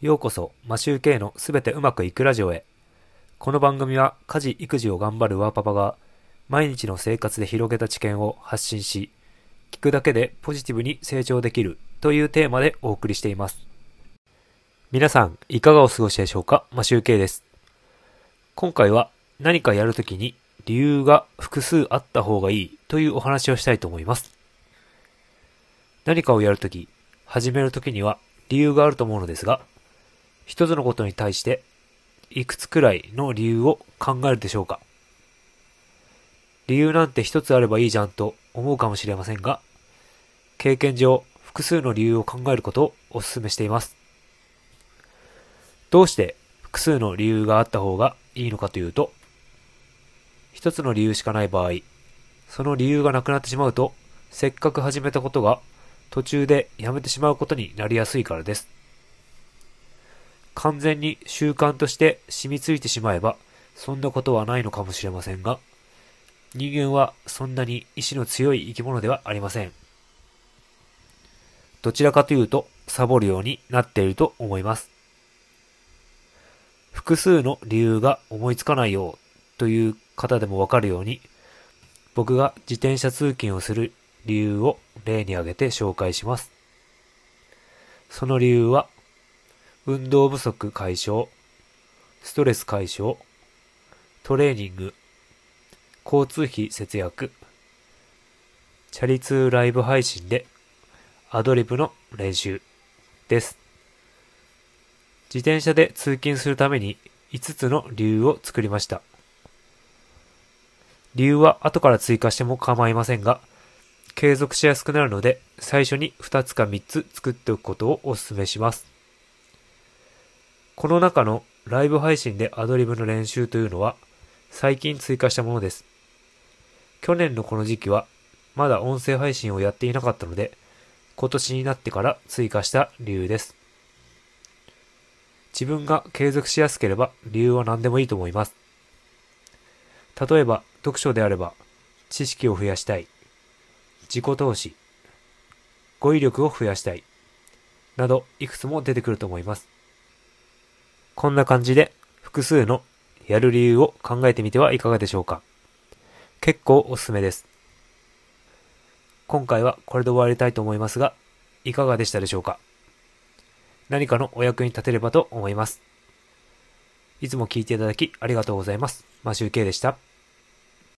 ようこそ、マシューケイのすべてうまくいくラジオへ。この番組は家事・育児を頑張るワーパパが毎日の生活で広げた知見を発信し、聞くだけでポジティブに成長できるというテーマでお送りしています。皆さん、いかがお過ごしでしょうか？マシューケイです。今回は何かやるときに理由が複数あった方がいいというお話をしたいと思います。何かをやるとき、始めるときには理由があると思うのですが、一つのことに対していくつくらいの理由を考えるでしょうか？理由なんて一つあればいいじゃんと思うかもしれませんが、経験上複数の理由を考えることをお勧めしています。どうして複数の理由があった方がいいのかというと、一つの理由しかない場合、その理由がなくなってしまうと、せっかく始めたことが途中でやめてしまうことになりやすいからです。完全に習慣として染みついてしまえば、そんなことはないのかもしれませんが、人間はそんなに意志の強い生き物ではありません。どちらかというと、サボるようになっていると思います。複数の理由が思いつかないようという方でもわかるように、僕が自転車通勤をする理由を例に挙げて紹介します。その理由は、運動不足解消、ストレス解消、トレーニング、交通費節約、チャリ通ライブ配信でアドリブの練習です。自転車で通勤するために5つの理由を作りました。理由は後から追加しても構いませんが、継続しやすくなるので、最初に2つか3つ作っておくことをお勧めします。この中のライブ配信でアドリブの練習というのは、最近追加したものです。去年のこの時期は、まだ音声配信をやっていなかったので、今年になってから追加した理由です。自分が継続しやすければ理由は何でもいいと思います。例えば、読書であれば、知識を増やしたい、自己投資、語彙力を増やしたい、など、いくつも出てくると思います。こんな感じで、複数のやる理由を考えてみてはいかがでしょうか。結構おすすめです。今回はこれで終わりたいと思いますが、いかがでしたでしょうか。何かのお役に立てればと思います。いつも聞いていただきありがとうございます。マシューケイでした。